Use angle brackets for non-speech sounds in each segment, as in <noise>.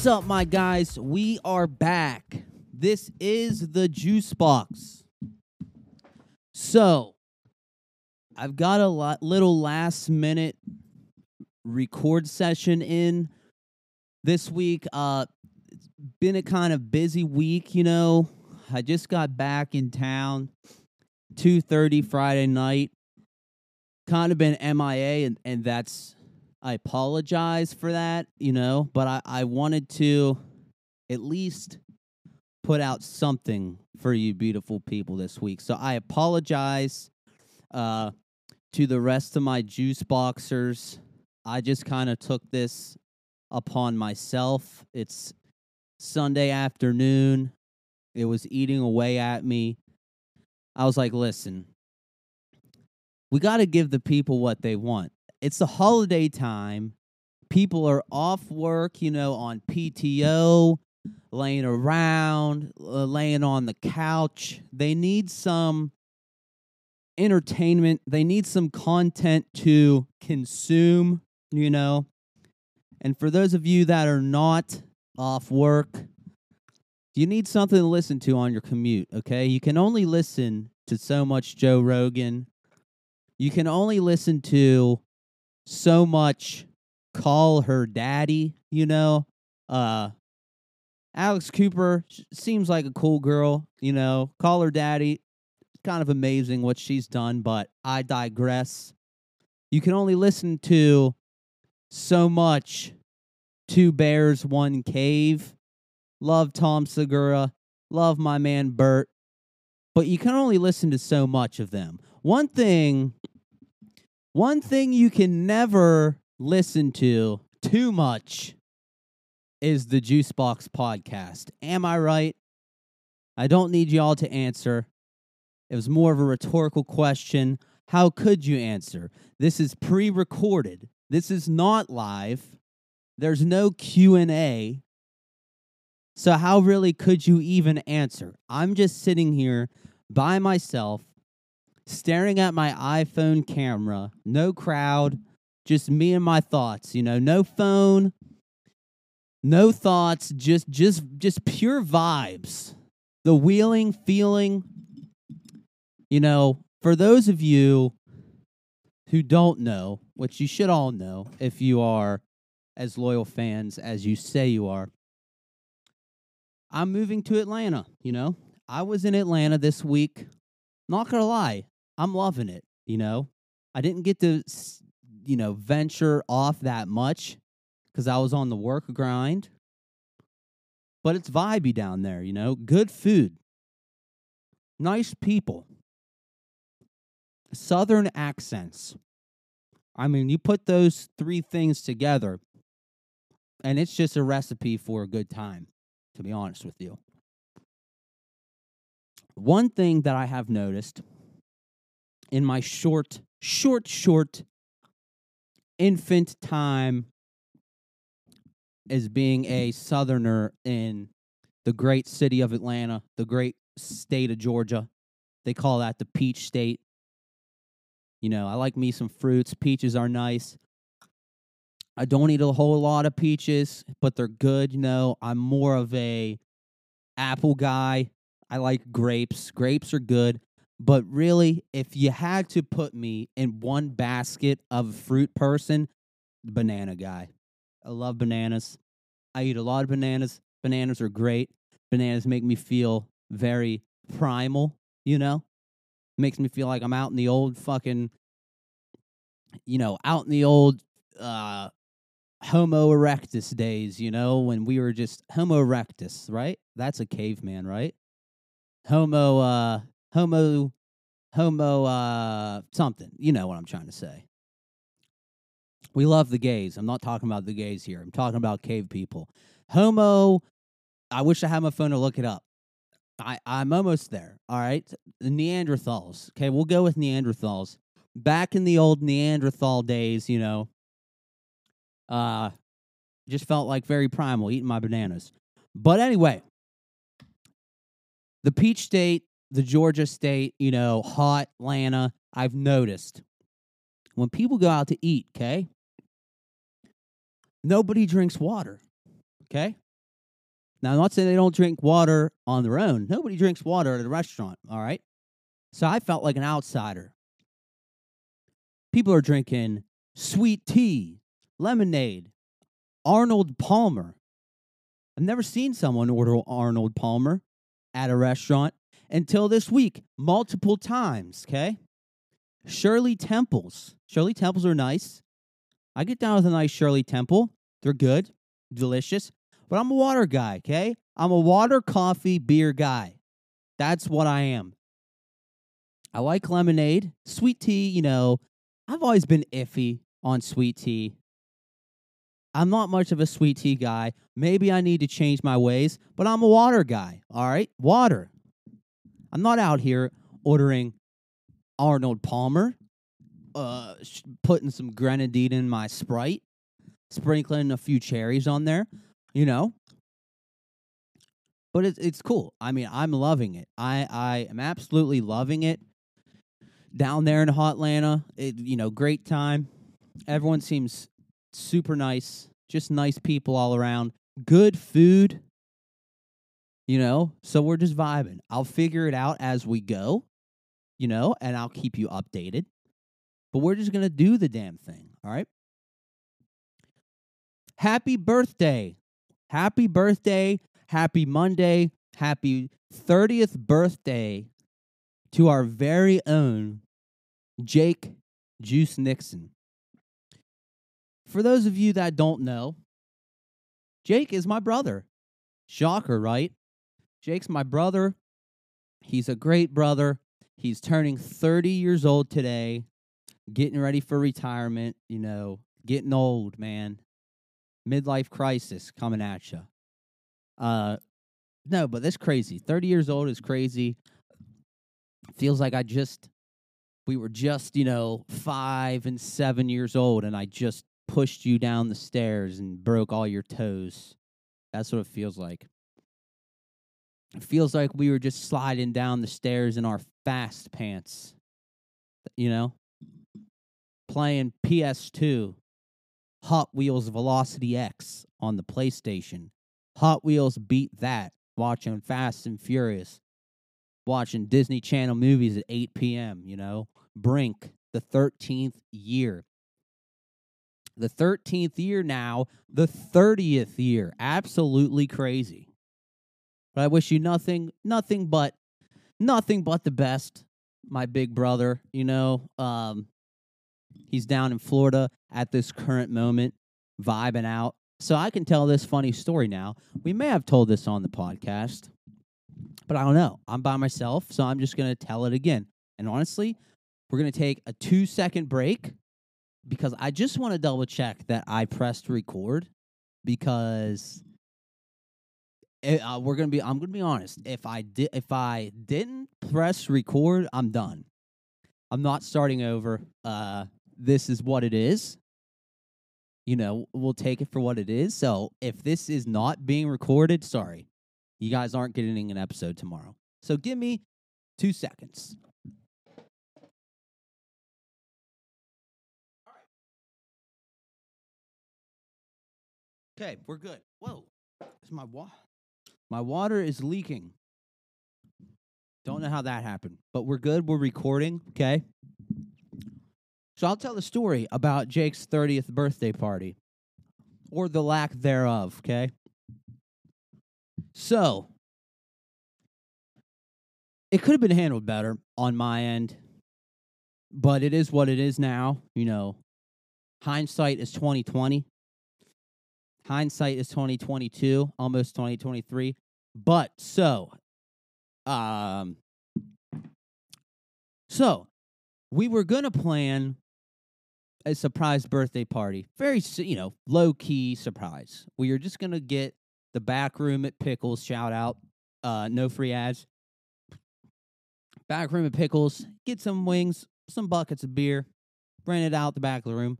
What's up, my guys? We are back. This is the Juice Box. So, I've got a lot, little last minute record session in this week. Uh, it's been a kind of busy week, you know. I just got back in town, two thirty Friday night. Kind of been MIA, and and that's I apologize for that, you know, but I, I wanted to at least put out something for you beautiful people this week. So I apologize uh, to the rest of my juice boxers. I just kind of took this upon myself. It's Sunday afternoon. It was eating away at me. I was like, listen, we got to give the people what they want it's the holiday time. People are off work, you know, on PTO, laying around, uh, laying on the couch. They need some entertainment. They need some content to consume, you know. And for those of you that are not off work, you need something to listen to on your commute, okay? You can only listen to so much Joe Rogan. You can only listen to so much call her daddy, you know. Uh Alex Cooper seems like a cool girl, you know. Call her daddy. Kind of amazing what she's done, but I digress. You can only listen to so much Two Bears, One Cave. Love Tom Segura. Love my man Bert. But you can only listen to so much of them. One thing one thing you can never listen to too much is the Juicebox podcast. Am I right? I don't need y'all to answer. It was more of a rhetorical question. How could you answer? This is pre-recorded. This is not live. There's no Q&A. So how really could you even answer? I'm just sitting here by myself staring at my iPhone camera, no crowd, just me and my thoughts, you know, no phone, no thoughts, just just just pure vibes. The wheeling feeling, you know, for those of you who don't know, which you should all know if you are as loyal fans as you say you are. I'm moving to Atlanta, you know. I was in Atlanta this week. Not gonna lie, I'm loving it. You know, I didn't get to, you know, venture off that much because I was on the work grind. But it's vibey down there, you know, good food, nice people, southern accents. I mean, you put those three things together, and it's just a recipe for a good time, to be honest with you. One thing that I have noticed in my short, short, short infant time as being a southerner in the great city of Atlanta, the great state of Georgia. They call that the peach state. You know, I like me some fruits. Peaches are nice. I don't eat a whole lot of peaches, but they're good. You know, I'm more of a apple guy. I like grapes. Grapes are good. But really, if you had to put me in one basket of fruit person, banana guy. I love bananas. I eat a lot of bananas. Bananas are great. Bananas make me feel very primal, you know? Makes me feel like I'm out in the old fucking you know, out in the old uh Homo erectus days, you know, when we were just Homo erectus, right? That's a caveman, right? Homo uh homo homo uh something. You know what I'm trying to say. We love the gays. I'm not talking about the gays here. I'm talking about cave people. Homo I wish I had my phone to look it up. I, I'm almost there. All right. The Neanderthals. Okay, we'll go with Neanderthals. Back in the old Neanderthal days, you know, uh just felt like very primal eating my bananas. But anyway, the peach state the Georgia State, you know, hot Atlanta, I've noticed when people go out to eat, okay, nobody drinks water, okay? Now, I'm not saying they don't drink water on their own. Nobody drinks water at a restaurant, all right? So I felt like an outsider. People are drinking sweet tea, lemonade, Arnold Palmer. I've never seen someone order Arnold Palmer at a restaurant until this week, multiple times, okay? Shirley Temples. Shirley Temples are nice. I get down with a nice Shirley Temple. They're good, delicious. But I'm a water guy, okay? I'm a water, coffee, beer guy. That's what I am. I like lemonade, sweet tea, you know. I've always been iffy on sweet tea. I'm not much of a sweet tea guy. Maybe I need to change my ways, but I'm a water guy, all right? Water. I'm not out here ordering Arnold Palmer, uh, putting some grenadine in my Sprite, sprinkling a few cherries on there, you know. But it's it's cool. I mean, I'm loving it. I I am absolutely loving it. Down there in Hotlanta, it you know, great time. Everyone seems super nice, just nice people all around. Good food, you know. So we're just vibing. I'll figure it out as we go, you know, and I'll keep you updated. But we're just gonna do the damn thing, all right? Happy birthday. Happy birthday. Happy Monday. Happy 30th birthday to our very own Jake Juice Nixon. For those of you that don't know, Jake is my brother. Shocker, right? Jake's my brother. He's a great brother. He's turning 30 years old today, getting ready for retirement, you know, getting old, man. Midlife crisis coming at you. Uh no, but that's crazy. 30 years old is crazy. Feels like I just we were just, you know, 5 and 7 years old and I just pushed you down the stairs and broke all your toes. That's what it feels like. It feels like we were just sliding down the stairs in our fast pants. You know? Playing PS2, Hot Wheels Velocity X on the PlayStation. Hot Wheels beat that. Watching Fast and Furious. Watching Disney Channel movies at 8 p.m., you know? Brink, the 13th year the 13th year now, the 30th year. Absolutely crazy. But I wish you nothing, nothing but, nothing but the best, my big brother. You know, um, he's down in Florida at this current moment, vibing out. So I can tell this funny story now. We may have told this on the podcast, but I don't know. I'm by myself, so I'm just going to tell it again. And honestly, we're going to take a two second break because I just want to double check that I pressed record because it, uh, we're gonna be. I'm gonna be honest. If I did, if I didn't press record, I'm done. I'm not starting over. Uh, this is what it is. You know, we'll take it for what it is. So if this is not being recorded, sorry, you guys aren't getting an episode tomorrow. So give me two seconds. Okay, we're good. Whoa, is my wa- my water is leaking. Don't know hmm. how that happened, but we're good. We're recording. Okay. So I'll tell the story about Jake's 30th birthday party or the lack thereof. Okay. So it could have been handled better on my end, but it is what it is now. You know, hindsight is 2020 hindsight is 2022 almost 2023 but so um so we were gonna plan a surprise birthday party. Very you know low key surprise. We were just gonna get the back room at pickles shout out uh no free ads. Back room at pickles get some wings some buckets of beer rent it out the back of the room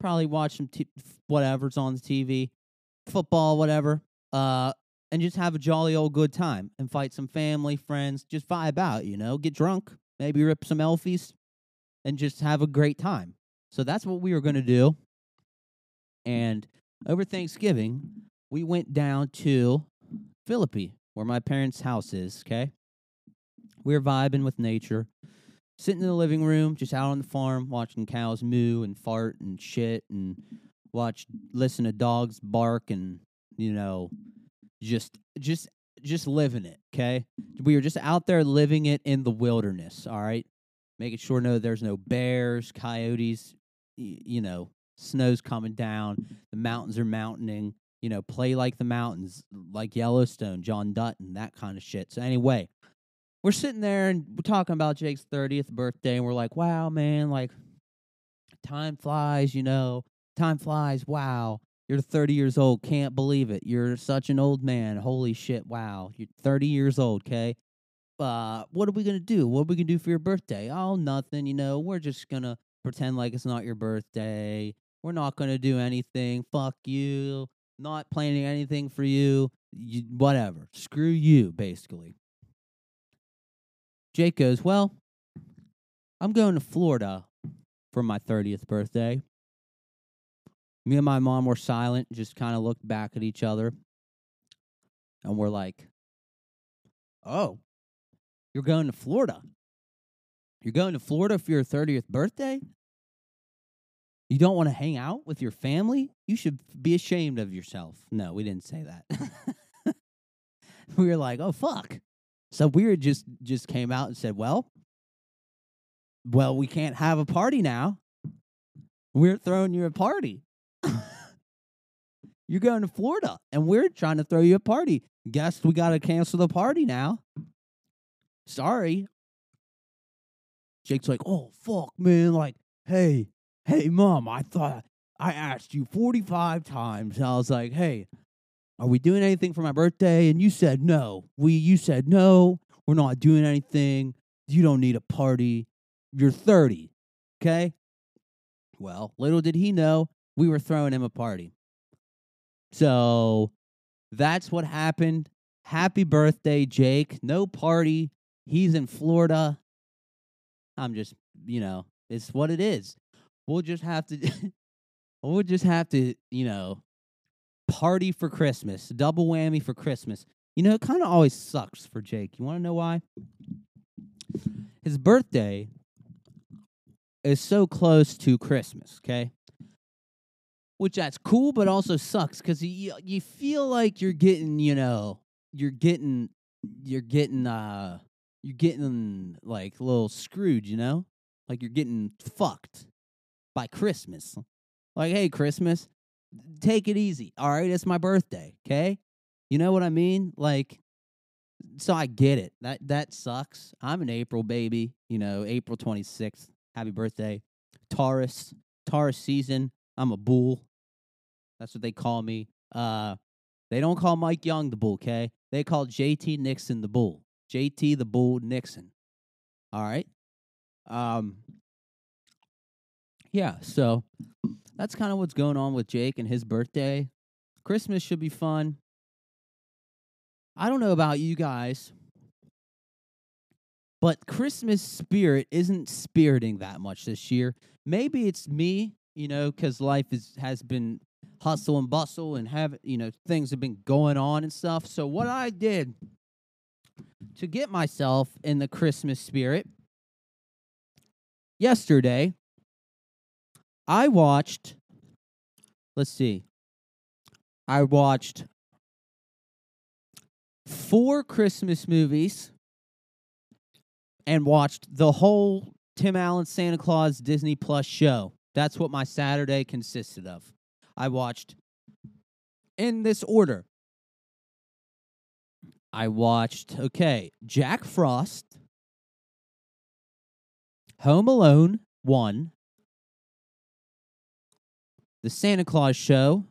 probably watch some t- whatever's on the tv football, whatever, uh, and just have a jolly old good time and fight some family, friends, just vibe out, you know, get drunk, maybe rip some elfies, and just have a great time. So that's what we were going to do. And over Thanksgiving, we went down to Philippi, where my parents' house is, okay? We were vibing with nature, sitting in the living room, just out on the farm, watching cows moo and fart and shit and watch listen to dogs bark and you know just just just living it, okay? We were just out there living it in the wilderness, all right? Making sure no there's no bears, coyotes, you know, snow's coming down, the mountains are mountaining, you know, play like the mountains, like Yellowstone, John Dutton, that kind of shit. So anyway, we're sitting there and we're talking about Jake's 30th birthday and we're like, "Wow, man, like time flies, you know. Time flies. Wow. You're 30 years old. Can't believe it. You're such an old man. Holy shit. Wow. You're 30 years old, okay? Uh, what are we going to do? What are we going to do for your birthday? Oh, nothing. You know, we're just going to pretend like it's not your birthday. We're not going to do anything. Fuck you. Not planning anything for you. you. Whatever. Screw you, basically. Jake goes, Well, I'm going to Florida for my 30th birthday. Me and my mom were silent, just kind of looked back at each other. And we're like, Oh, you're going to Florida? You're going to Florida for your 30th birthday? You don't want to hang out with your family? You should be ashamed of yourself. No, we didn't say that. <laughs> we were like, "Oh fuck." So we just just came out and said, "Well, well, we can't have a party now. We're throwing you a party. <laughs> You're going to Florida, and we're trying to throw you a party. Guess we got to cancel the party now. Sorry." Jake's like, "Oh fuck, man! Like, hey, hey, mom, I thought I asked you 45 times. I was like, hey, are we doing anything for my birthday? And you said no. We, you said no, we're not doing anything. You don't need a party. You're 30. Okay. Well, little did he know we were throwing him a party. So that's what happened. Happy birthday, Jake. No party. He's in Florida. I'm just, you know, it's what it is we'll just have to <laughs> we'll just have to, you know, party for Christmas. Double whammy for Christmas. You know, it kind of always sucks for Jake. You want to know why? His birthday is so close to Christmas, okay? Which that's cool, but also sucks because you you feel like you're getting, you know, you're getting, you're getting, uh, you're getting like a little screwed, you know, like you're getting fucked by Christmas. Like, hey, Christmas, take it easy. All right, it's my birthday, okay? You know what I mean? Like so I get it. That that sucks. I'm an April baby, you know, April 26th. Happy birthday. Taurus, Taurus season. I'm a bull. That's what they call me. Uh they don't call Mike Young the bull, okay? They call JT Nixon the bull. JT the bull Nixon. All right? Um yeah, so that's kind of what's going on with Jake and his birthday. Christmas should be fun. I don't know about you guys, but Christmas spirit isn't spiriting that much this year. Maybe it's me, you know, because life is has been hustle and bustle and have you know things have been going on and stuff. So what I did to get myself in the Christmas spirit yesterday I watched, let's see, I watched four Christmas movies and watched the whole Tim Allen Santa Claus Disney Plus show. That's what my Saturday consisted of. I watched in this order. I watched, okay, Jack Frost, Home Alone 1, the Santa Claus Show,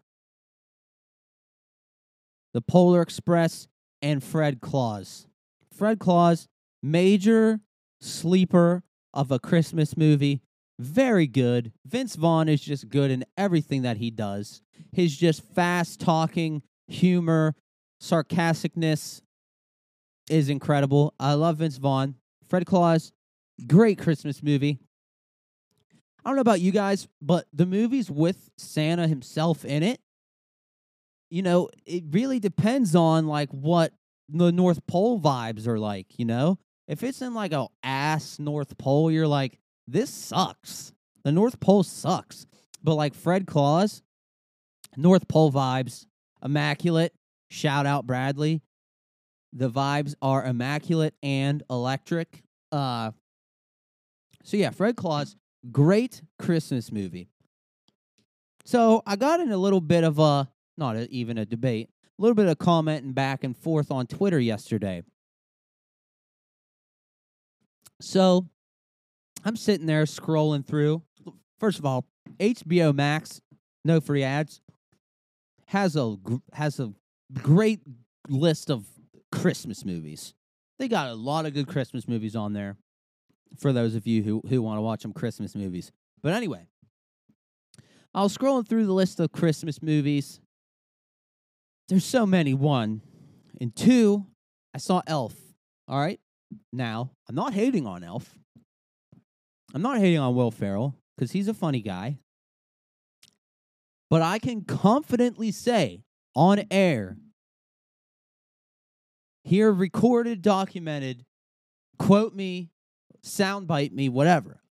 The Polar Express, and Fred Claus. Fred Claus, major sleeper of a Christmas movie. Very good. Vince Vaughn is just good in everything that he does. His just fast talking, humor, sarcasticness is incredible. I love Vince Vaughn. Fred Claus, great Christmas movie. I don't know about you guys, but the movies with Santa himself in it you know, it really depends on like what the North Pole vibes are like, you know? If it's in like a ass North Pole, you're like, this sucks. The North Pole sucks. But like Fred Claus, North Pole vibes, immaculate. Shout out Bradley. The vibes are immaculate and electric. Uh so yeah, Fred Claus, great Christmas movie. So I got in a little bit of a not a, even a debate, a little bit of commenting back and forth on Twitter yesterday. So I'm sitting there scrolling through. First of all, HBO Max, no free ads, has a has a great list of Christmas movies. They got a lot of good Christmas movies on there for those of you who who want to watch some Christmas movies. But anyway, I was scrolling through the list of Christmas movies. There's so many. One and two, I saw Elf. All right. Now, I'm not hating on Elf. I'm not hating on Will Ferrell because he's a funny guy. But I can confidently say on air, here recorded, documented, quote me, soundbite me, whatever.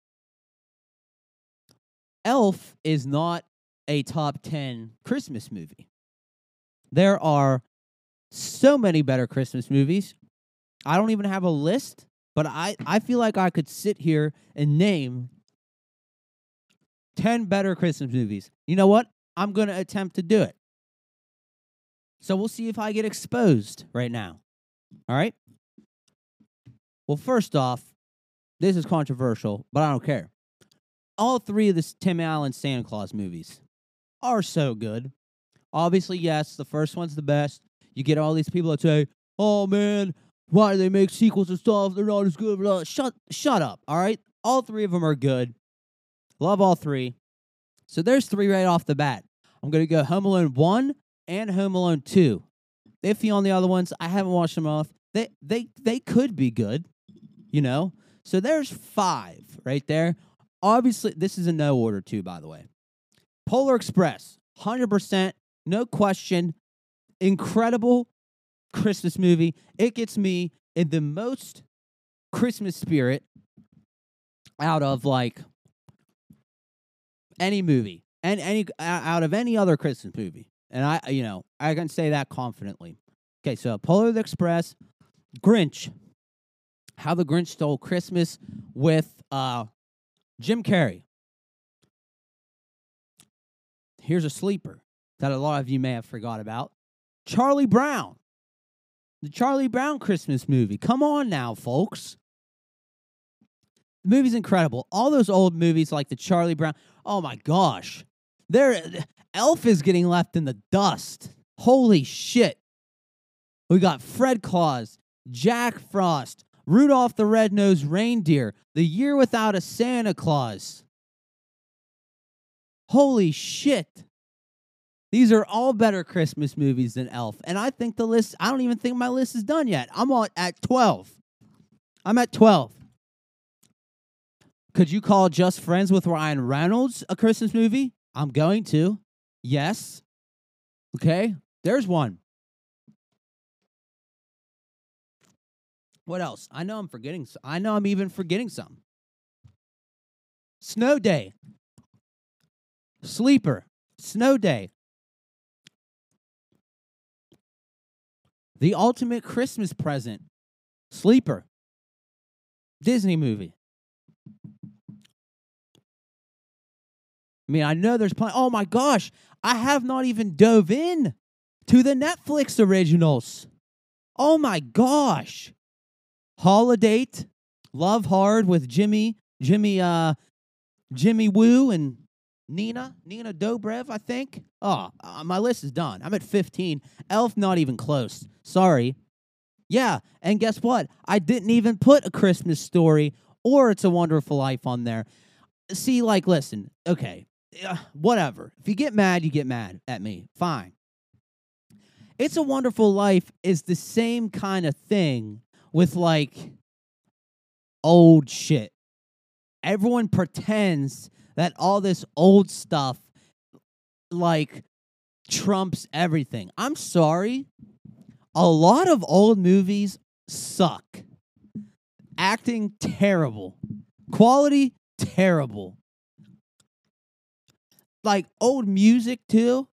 Elf is not a top 10 Christmas movie. There are so many better Christmas movies. I don't even have a list, but I, I feel like I could sit here and name 10 better Christmas movies. You know what? I'm going to attempt to do it. So we'll see if I get exposed right now. All right? Well, first off, this is controversial, but I don't care. All three of the Tim Allen Santa Claus movies are so good. Obviously, yes, the first one's the best. You get all these people that say, "Oh man, why do they make sequels and stuff? They're not as good." Blah. Shut, shut up. All right, all three of them are good. Love all three. So there's three right off the bat. I'm gonna go Home Alone one and Home Alone two. If you on the other ones. I haven't watched them off. They they they could be good, you know. So there's five right there. Obviously, this is in no order too. By the way, Polar Express, hundred percent, no question. Incredible Christmas movie. It gets me in the most Christmas spirit out of like any movie and any out of any other Christmas movie. And I, you know, I can say that confidently. Okay, so Polar Express, Grinch, How the Grinch Stole Christmas with uh, Jim Carrey. Here's a sleeper that a lot of you may have forgot about. Charlie Brown. The Charlie Brown Christmas movie. Come on now, folks. The movie's incredible. All those old movies like the Charlie Brown. Oh my gosh. There Elf is getting left in the dust. Holy shit. We got Fred Claus, Jack Frost, Rudolph the Red-Nosed Reindeer, The Year Without a Santa Claus. Holy shit. These are all better Christmas movies than Elf. And I think the list, I don't even think my list is done yet. I'm at 12. I'm at 12. Could you call Just Friends with Ryan Reynolds a Christmas movie? I'm going to. Yes. Okay. There's one. What else? I know I'm forgetting. I know I'm even forgetting some. Snow Day. Sleeper. Snow Day. The ultimate Christmas present. Sleeper. Disney movie. I mean, I know there's plenty. Oh my gosh, I have not even dove in to the Netflix originals. Oh my gosh. Holidate, Love Hard with Jimmy, Jimmy, uh, Jimmy Woo and Nina, Nina Dobrev, I think. Oh, uh, my list is done. I'm at 15. Elf, not even close. Sorry. Yeah, and guess what? I didn't even put a Christmas story or It's a Wonderful Life on there. See, like, listen, okay, uh, whatever. If you get mad, you get mad at me. Fine. It's a Wonderful Life is the same kind of thing with like old shit. Everyone pretends that all this old stuff, like trumps everything. I'm sorry. A lot of old movies suck. Acting terrible. Quality terrible. Like old music too.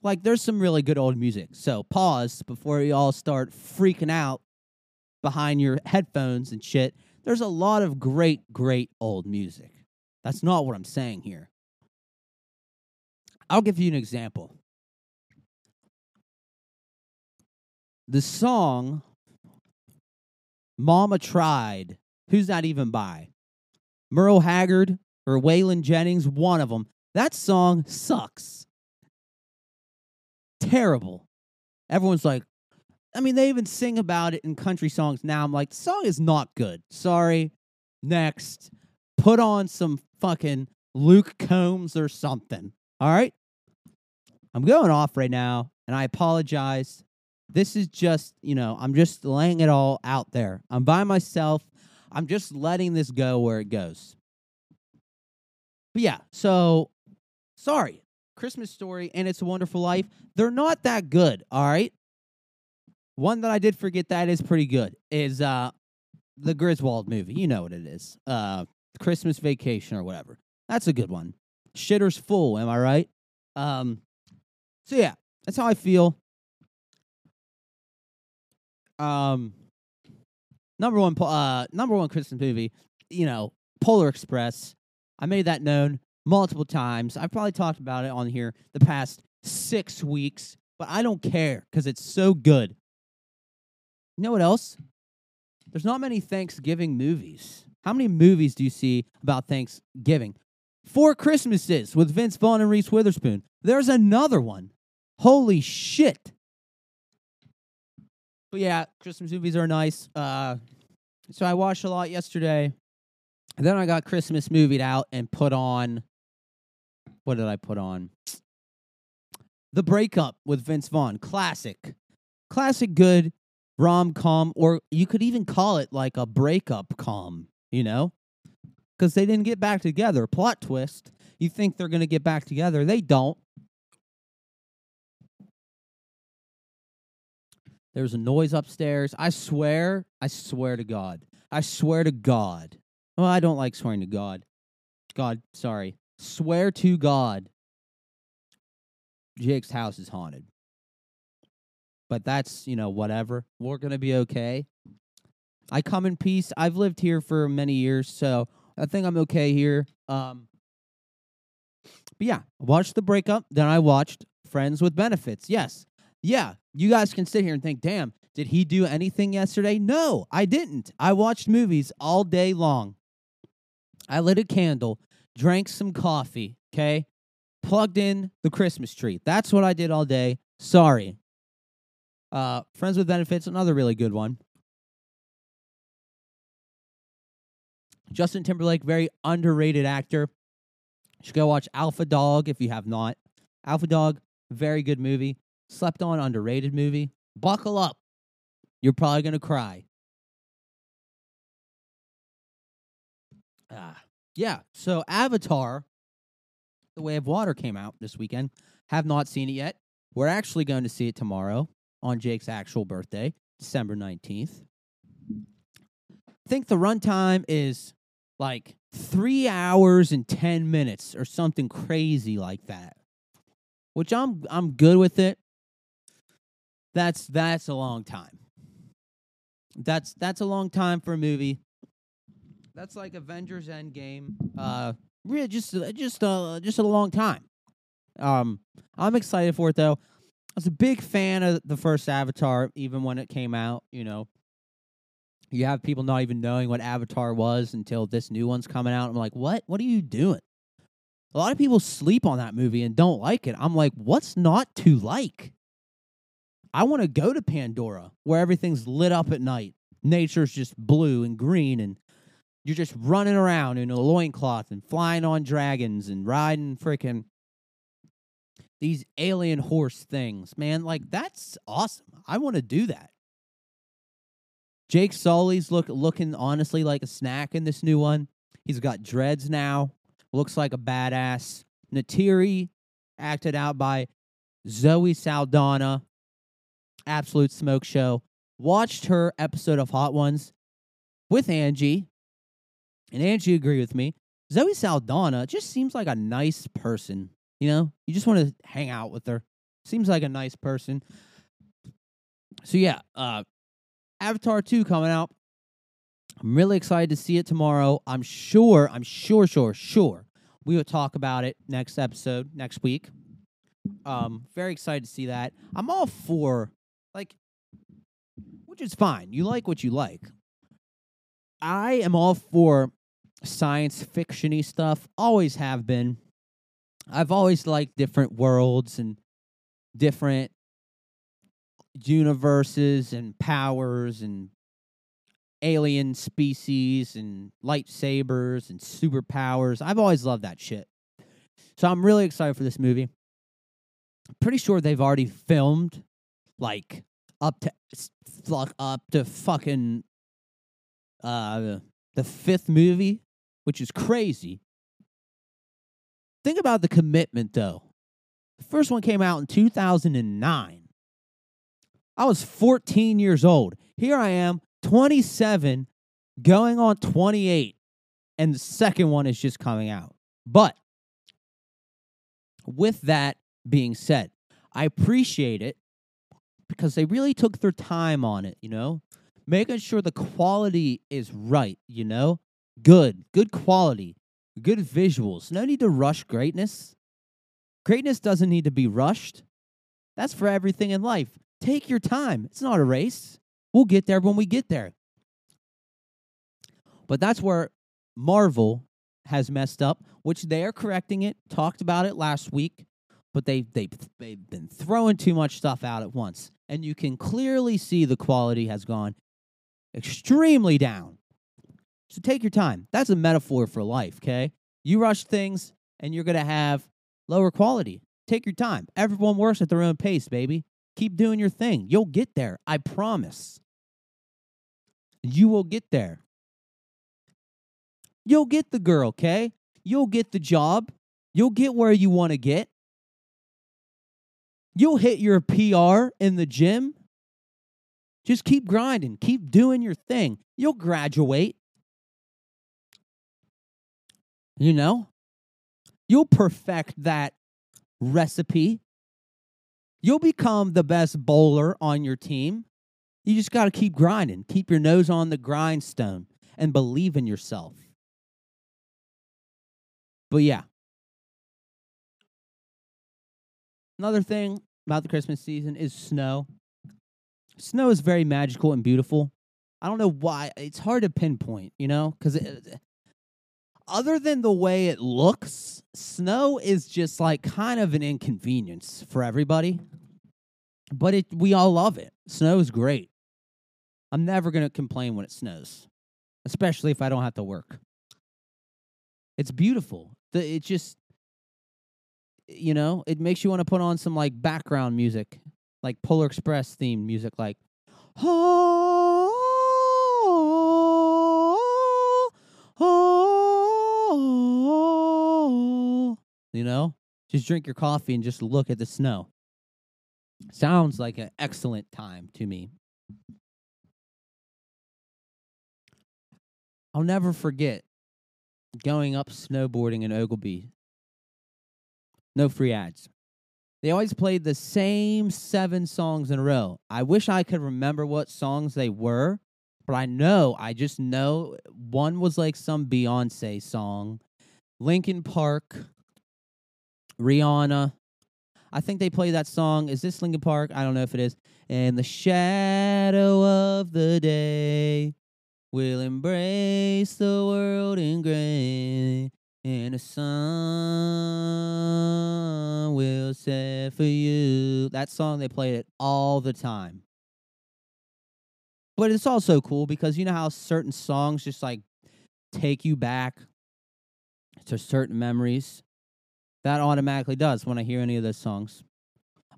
Like there's some really good old music. So pause before you all start freaking out behind your headphones and shit. There's a lot of great, great old music. That's not what I'm saying here. I'll give you an example. The song Mama Tried, who's that even by? Merle Haggard or Waylon Jennings, one of them. That song sucks. Terrible. Everyone's like, I mean, they even sing about it in country songs now. I'm like, the song is not good. Sorry. Next. Put on some fucking Luke Combs or something. All right? I'm going off right now, and I apologize. This is just, you know, I'm just laying it all out there. I'm by myself. I'm just letting this go where it goes. But yeah, so sorry. Christmas Story and It's a Wonderful Life, they're not that good, all right? One that I did forget that is pretty good is uh the Griswold movie. You know what it is. Uh Christmas Vacation or whatever. That's a good one. Shitter's full, am I right? Um so yeah, that's how I feel. Um number one uh number one Christmas movie, you know, Polar Express. I made that known multiple times. I've probably talked about it on here the past 6 weeks, but I don't care cuz it's so good. You know what else? There's not many Thanksgiving movies. How many movies do you see about Thanksgiving? Four Christmases with Vince Vaughn and Reese Witherspoon. There's another one. Holy shit. But yeah, Christmas movies are nice. Uh, so I watched a lot yesterday. And then I got Christmas movied out and put on. What did I put on? The Breakup with Vince Vaughn. Classic. Classic good rom com, or you could even call it like a breakup com, you know? Because they didn't get back together. Plot twist. You think they're going to get back together. They don't. There's a noise upstairs. I swear, I swear to God. I swear to God. Well, I don't like swearing to God. God, sorry. Swear to God. Jake's house is haunted but that's, you know, whatever. We're going to be okay. I come in peace. I've lived here for many years, so I think I'm okay here. Um, but yeah, watched the breakup. Then I watched Friends with Benefits. Yes. Yeah. You guys can sit here and think, damn, did he do anything yesterday? No, I didn't. I watched movies all day long. I lit a candle, drank some coffee, okay? Plugged in the Christmas tree. That's what I did all day. Sorry. Uh, Friends with Benefits, another really good one. Justin Timberlake, very underrated actor. You should go watch Alpha Dog if you have not. Alpha Dog, very good movie. Slept on, underrated movie. Buckle up. You're probably going to cry. Ah, yeah. So Avatar, The Way of Water came out this weekend. Have not seen it yet. We're actually going to see it tomorrow on Jake's actual birthday, December 19th. I think the runtime is like three hours and 10 minutes or something crazy like that, which I'm, I'm good with it. That's, that's a long time. That's, that's a long time for a movie. That's like Avengers Endgame. Uh, really just, just, uh, just a long time. Um, I'm excited for it though. I was a big fan of the first Avatar, even when it came out. You know, you have people not even knowing what Avatar was until this new one's coming out. I'm like, what? What are you doing? A lot of people sleep on that movie and don't like it. I'm like, what's not to like? I want to go to Pandora where everything's lit up at night. Nature's just blue and green, and you're just running around in a loincloth and flying on dragons and riding freaking these alien horse things, man. Like that's awesome. I want to do that. Jake Sully's look looking honestly like a snack in this new one. He's got dreads now. Looks like a badass. Neytiri, acted out by Zoe Saldana, absolute smoke show. Watched her episode of Hot Ones with Angie, and Angie agreed with me. Zoe Saldana just seems like a nice person. You know, you just want to hang out with her. Seems like a nice person. So yeah, uh Avatar 2 coming out. I'm really excited to see it tomorrow. I'm sure, I'm sure, sure, sure we will talk about it next episode, next week. Um, very excited to see that. I'm all for like which is fine. You like what you like. I am all for science fictiony stuff. Always have been. I've always liked different worlds and different universes and powers and alien species and lightsabers and superpowers. I've always loved that shit. So I'm really excited for this movie. Pretty sure they've already filmed like up to fuck up to fucking uh the fifth movie, which is crazy. Think about the commitment though. The first one came out in 2009. I was 14 years old. Here I am, 27, going on 28, and the second one is just coming out. But with that being said, I appreciate it because they really took their time on it, you know, making sure the quality is right, you know, good, good quality, good visuals. No need to rush greatness. Greatness doesn't need to be rushed. That's for everything in life. Take your time. It's not a race. We'll get there when we get there. But that's where Marvel has messed up, which they are correcting it. Talked about it last week, but they they they've been throwing too much stuff out at once, and you can clearly see the quality has gone extremely down. So take your time. That's a metaphor for life, okay? You rush things and you're going to have lower quality. Take your time. Everyone works at their own pace, baby. Keep doing your thing. You'll get there. I promise. You will get there. You'll get the girl, okay? You'll get the job. You'll get where you want to get. You'll hit your PR in the gym. Just keep grinding, keep doing your thing. You'll graduate. You know, you'll perfect that recipe. You'll become the best bowler on your team. You just got to keep grinding, keep your nose on the grindstone, and believe in yourself. But yeah. Another thing about the Christmas season is snow. Snow is very magical and beautiful. I don't know why. It's hard to pinpoint, you know, because other than the way it looks, snow is just like kind of an inconvenience for everybody. But it we all love it. Snow is great. I'm never going to complain when it snows, especially if I don't have to work. It's beautiful. The it just you know, it makes you want to put on some like background music, like Polar Express theme music like oh, oh, you know? Just drink your coffee and just look at the snow. Sounds like an excellent time to me. I'll never forget going up snowboarding in Oglebay. No free ads. They always played the same seven songs in a row. I wish I could remember what songs they were, but I know, I just know one was like some Beyonce song, Linkin Park, Rihanna. I think they play that song. Is this Linkin Park? I don't know if it is. And the shadow of the day, We'll embrace the world in gray, and the sun will set for you. That song, they played it all the time. But it's also cool because you know how certain songs just like take you back to certain memories? That automatically does when I hear any of those songs.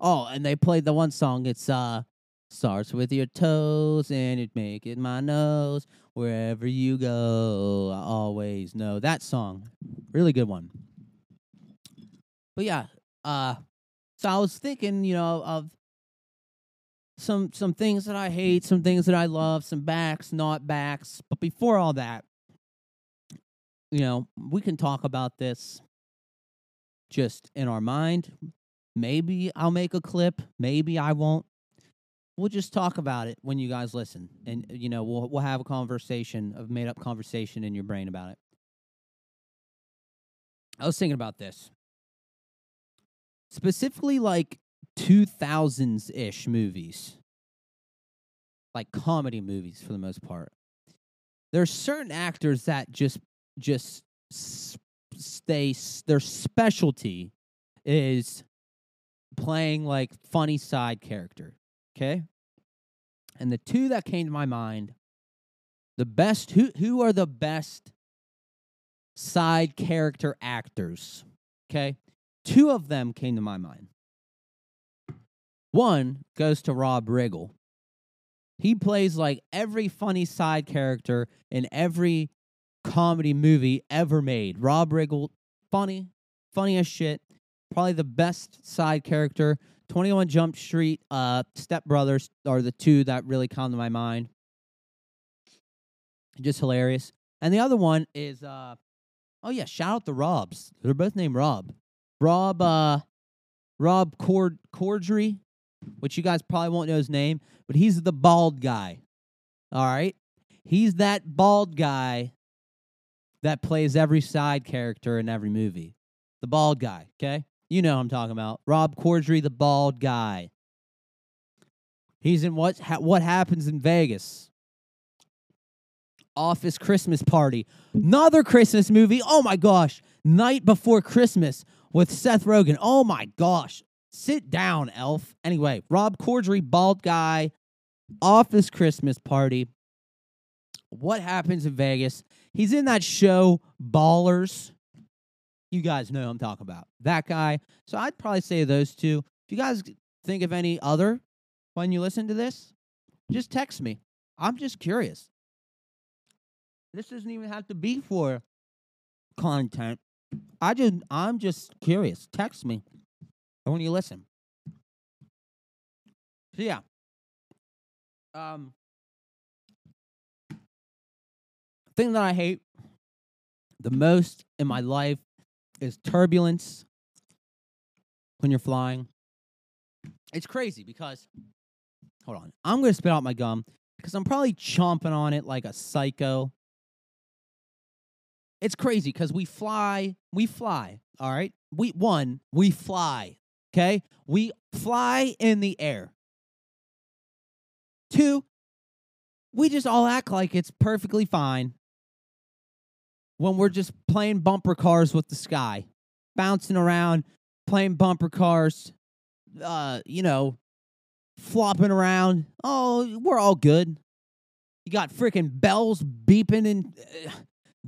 Oh, and they played the one song. It's uh Starts with your toes and it make it my nose. Wherever you go, I always know. That song. Really good one. But yeah, uh So I was thinking, you know, of some some things that I hate, some things that I love, some backs, not backs. But before all that, you know, we can talk about this just in our mind. Maybe I'll make a clip, maybe I won't. We'll just talk about it when you guys listen, and uh, you know, we'll we'll have a conversation, a made up conversation in your brain about it. I was thinking about this specifically, like 2000s ish movies, like comedy movies for the most part. There are certain actors that just just stay their specialty is playing like funny side character. Okay? And the two that came to my mind, the best who who are the best side character actors? Okay? Two of them came to my mind. One goes to Rob Riggle. He plays like every funny side character in every comedy movie ever made. Rob Riggle, funny, funny as shit. Probably the best side character. 21 Jump Street, uh, Step Brothers are the two that really come to my mind. Just hilarious. And the other one is, uh, oh yeah, shout out the Robs. They're both named Rob. Rob, uh, Rob Cord Corddry, which you guys probably won't know his name, but he's the bald guy. All right, he's that bald guy that plays every side character in every movie. The bald guy, okay? You know I'm talking about. Rob Corddry, the bald guy. He's in what ha- what happens in Vegas. Office Christmas Party. Another Christmas movie. Oh my gosh. Night Before Christmas with Seth Rogen. Oh my gosh. Sit down, elf. Anyway, Rob Corddry, bald guy, Office Christmas Party. What happens in Vegas? He's in that show, Ballers. You guys know I'm talking about. That guy. So I'd probably say those two. If you guys think of any other when you listen to this, just text me. I'm just curious. This doesn't even have to be for content. I just I'm just curious. Text me when you listen. So yeah. Um thing that I hate the most in my life is turbulence when you're flying. It's crazy because, hold on, I'm going to spit out my gum because I'm probably chomping on it like a psycho. It's crazy because we fly, we fly, all right? We, one, we fly, okay? We fly in the air. Two, we just all act like it's perfectly fine when we're just playing bumper cars with the sky, bouncing around, playing bumper cars, uh, you know, flopping around. Oh, we're all good. You got freaking bells beeping and uh,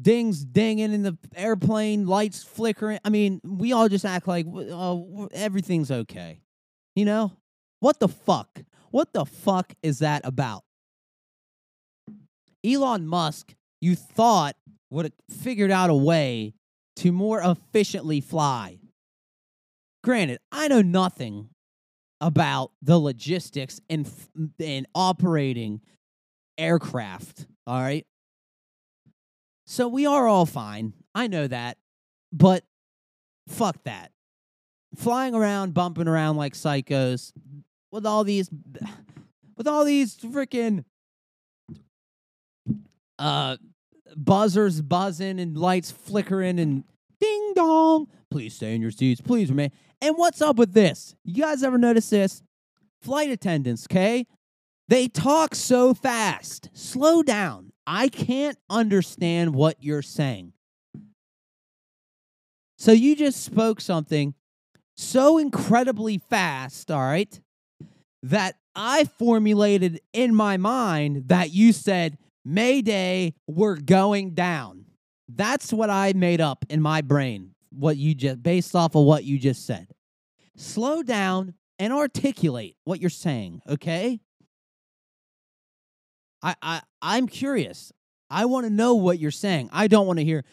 dings dinging in the airplane, lights flickering. I mean, we all just act like oh, everything's okay. You know? What the fuck? What the fuck is that about? Elon Musk, you thought would have figured out a way to more efficiently fly. Granted, I know nothing about the logistics in in operating aircraft, all right? So we are all fine. I know that. But fuck that. Flying around, bumping around like psychos with all these with all these freaking uh buzzers buzzing and lights flickering and ding dong. Please stay in your seats. Please remain. And what's up with this? You guys ever notice this? Flight attendants, okay? They talk so fast. Slow down. I can't understand what you're saying. So you just spoke something so incredibly fast, all right, that I formulated in my mind that you said, Mayday, we're going down. That's what I made up in my brain, what you just based off of what you just said. Slow down and articulate what you're saying, okay? I I I'm curious. I want to know what you're saying. I don't want to hear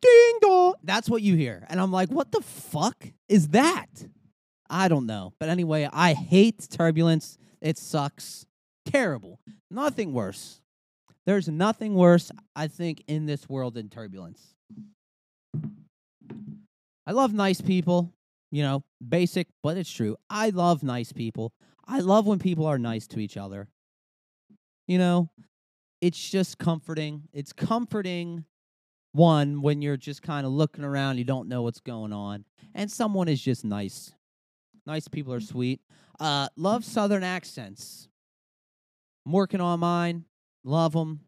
ding dong. That's what you hear. And I'm like, what the fuck is that? I don't know. But anyway, I hate turbulence. It sucks. Terrible. Nothing worse. There's nothing worse, I think, in this world than turbulence. I love nice people, you know, basic, but it's true. I love nice people. I love when people are nice to each other. You know, it's just comforting. It's comforting one when you're just kind of looking around, you don't know what's going on, and someone is just nice. Nice people are sweet. Uh, love Southern accents. I'm working on mine. Love them.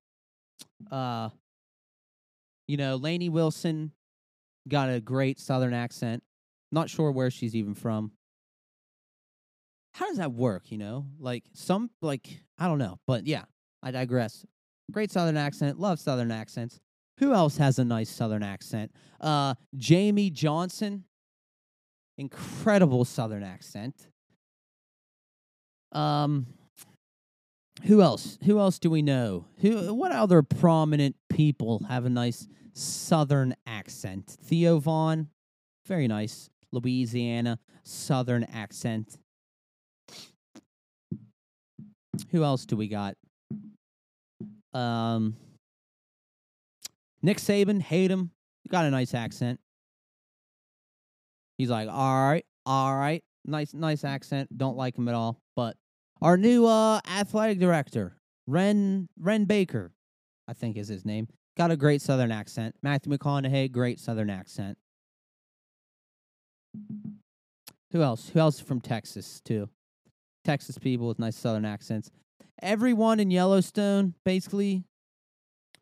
Uh, you know, Lainey Wilson got a great Southern accent. Not sure where she's even from. How does that work? You know, like some, like I don't know, but yeah, I digress. Great Southern accent. Love Southern accents. Who else has a nice Southern accent? Uh, Jamey Johnson. Incredible Southern accent. Um, who else? Who else do we know? Who? What other prominent people have a nice Southern accent? Theo Von, very nice. Louisiana Southern accent. Who else do we got? Um, Nick Saban, hate him. Got a nice accent. He's like, all right, all right, nice, nice accent. Don't like him at all. But our new uh, athletic director, Ren Ren Baker, I think is his name, got a great Southern accent. Matthew McConaughey, great Southern accent. Who else? Who else from Texas too? Texas people with nice Southern accents. Everyone in Yellowstone, basically.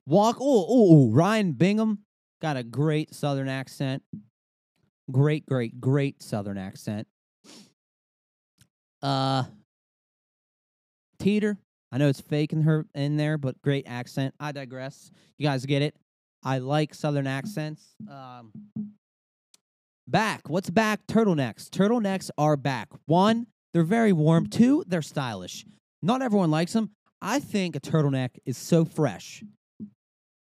Walk. Oh, oh, Ryan Bingham got a great Southern accent. Great, great, great Southern accent. Uh, Teeter. I know it's fake in her in there, but great accent. I digress. You guys get it. I like Southern accents. Um, back. What's back? Turtlenecks. Turtlenecks are back. One, they're very warm. Two, they're stylish. Not everyone likes them. I think a turtleneck is so fresh.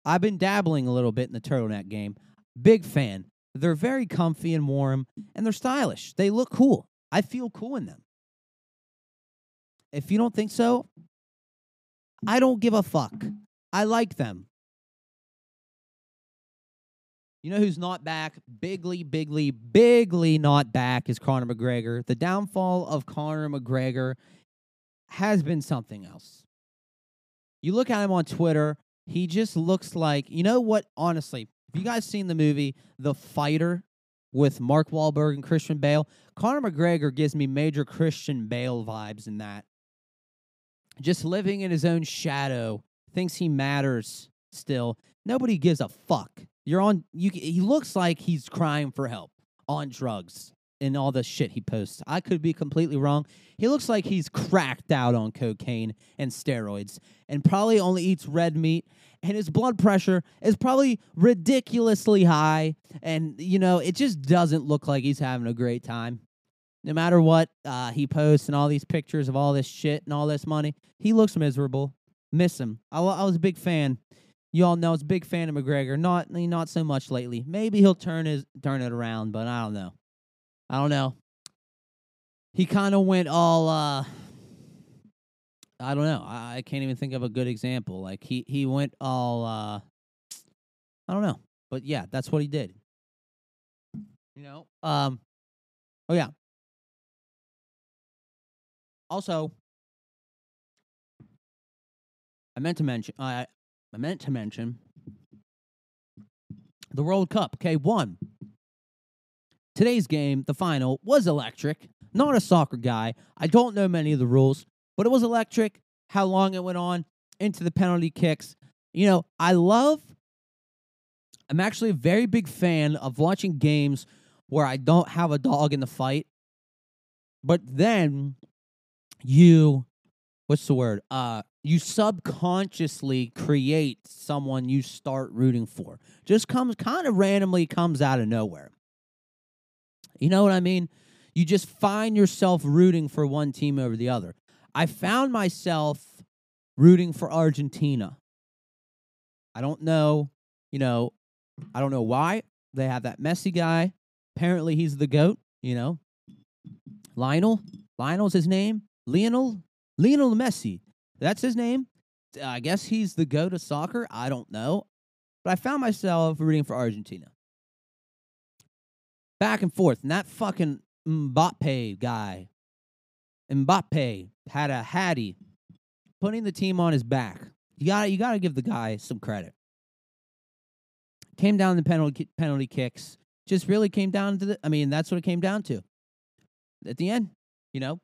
I've been dabbling a little bit in the turtleneck game. Big fan. They're very comfy and warm, and they're stylish. They look cool. I feel cool in them. If you don't think so, I don't give a fuck. I like them. You know who's not back? Bigly, bigly, bigly not back is Conor McGregor. The downfall of Conor McGregor has been something else. You look at him on Twitter, he just looks like, you know what? Honestly, have you guys seen the movie The Fighter with Mark Wahlberg and Christian Bale? Conor McGregor gives me major Christian Bale vibes in that. Just living in his own shadow, thinks he matters still. Nobody gives a fuck. You're on you he looks like he's crying for help on drugs and all the shit he posts. I could be completely wrong. He looks like he's cracked out on cocaine and steroids and probably only eats red meat and his blood pressure is probably ridiculously high and you know, it just doesn't look like he's having a great time. No matter what uh, he posts and all these pictures of all this shit and all this money, he looks miserable. Miss him. I, I was a big fan you all know I was a big fan of McGregor. Not not so much lately. Maybe he'll turn his turn it around, but I don't know. I don't know. He kind of went all uh I don't know. I, I can't even think of a good example. Like he he went all uh I don't know. But yeah, that's what he did. You know? Um Oh yeah. Also, I meant to mention I I meant to mention the World Cup. Okay, one. Today's game, the final, was electric. Not a soccer guy. I don't know many of the rules, but it was electric. How long it went on into the penalty kicks. You know, I love, I'm actually a very big fan of watching games where I don't have a dog in the fight, but then you, what's the word? Uh, you subconsciously create someone you start rooting for. Just comes kind of randomly comes out of nowhere. You know what I mean? You just find yourself rooting for one team over the other. I found myself rooting for Argentina. I don't know, you know, I don't know why they have that messy guy. Apparently, he's the goat. You know, Lionel. Lionel's his name. Lionel. Lionel Messi. That's his name. Uh, I guess he's the go to soccer. I don't know, but I found myself rooting for Argentina. Back and forth, and that fucking Mbappe guy, Mbappe had a hattie, putting the team on his back. You got you got to give the guy some credit. Came down the penalty penalty kicks. Just really came down to the. I mean, that's what it came down to. At the end, you know,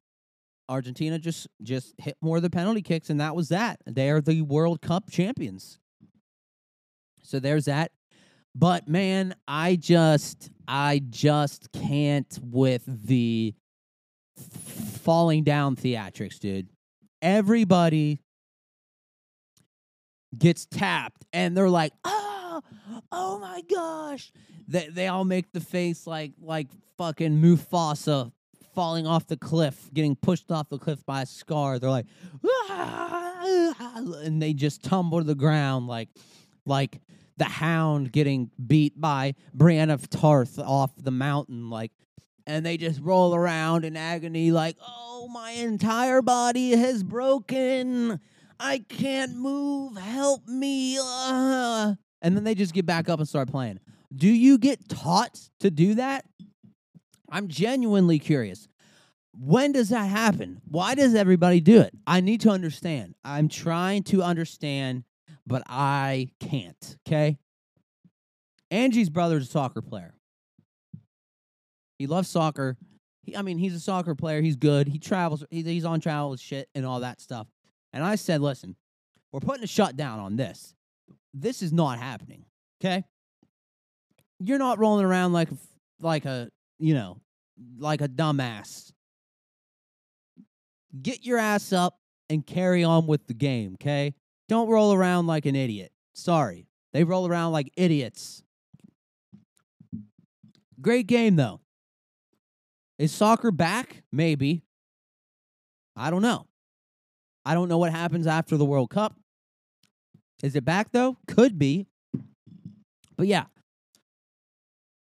Argentina just just hit more of the penalty kicks, and that was that. They are the World Cup champions. So there's that. But man, I just I just can't with the falling down theatrics, dude. Everybody gets tapped and they're like, "Oh, oh my gosh." They they all make the face like like fucking Mufasa falling off the cliff, getting pushed off the cliff by a scar. They're like, and they just tumble to the ground like, like the hound getting beat by Brienne of Tarth off the mountain, like, and they just roll around in agony, like, oh, my entire body has broken. I can't move. Help me. Uh. And then they just get back up and start playing. Do you get taught to do that? I'm genuinely curious. When does that happen? Why does everybody do it? I need to understand. I'm trying to understand, but I can't. Okay. Angie's brother's a soccer player. He loves soccer. He, I mean, he's a soccer player. He's good. He travels. He, he's on travel shit and all that stuff. And I said, listen, we're putting a shutdown on this. This is not happening. Okay. You're not rolling around like like a you know, like a dumbass. Get your ass up and carry on with the game, okay? Don't roll around like an idiot. Sorry. They roll around like idiots. Great game, though. Is soccer back? Maybe. I don't know. I don't know what happens after the World Cup. Is it back, though? Could be. But yeah,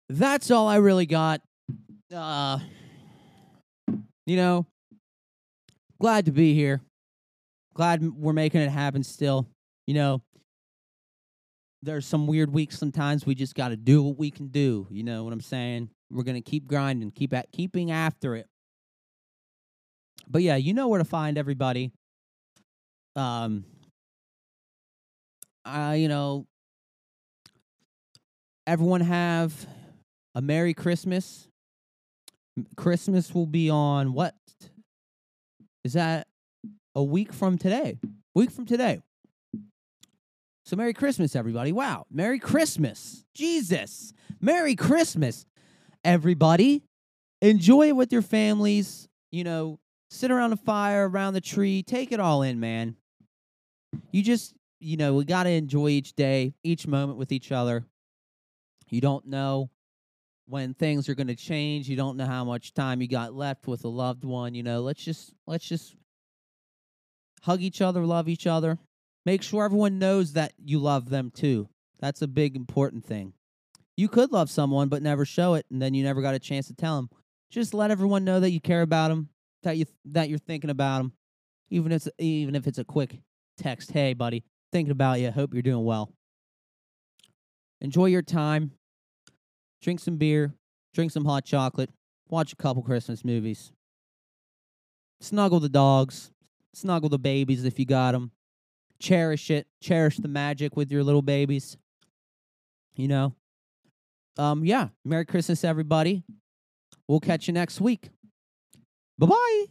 that's all I really got uh, you know, glad to be here. Glad we're making it happen still. You know, there's some weird weeks sometimes we just got to do what we can do. You know what I'm saying? We're going to keep grinding, keep at keeping after it. But yeah, you know where to find everybody. Um uh you know everyone have a merry christmas Christmas will be on what? Is that a week from today? Week from today. So Merry Christmas, everybody. Wow. Merry Christmas. Jesus. Merry Christmas, everybody. Enjoy it with your families. You know, sit around a fire, around the tree. Take it all in, man. You just, you know, we got to enjoy each day, each moment with each other. You don't know when things are going to change you don't know how much time you got left with a loved one you know let's just let's just hug each other love each other. Make sure everyone knows that you love them too. That's a big important thing. You could love someone but never show it and then you never got a chance to tell them just let everyone know that you care about them that you that you're thinking about them even if it's, even if it's a quick text hey buddy thinking about you hope you're doing well. Enjoy your time drink some beer, drink some hot chocolate, watch a couple Christmas movies, snuggle the dogs, snuggle the babies if you got them, cherish it, cherish the magic with your little babies. You know, um, yeah. Merry Christmas, everybody. We'll catch you next week. Bye bye.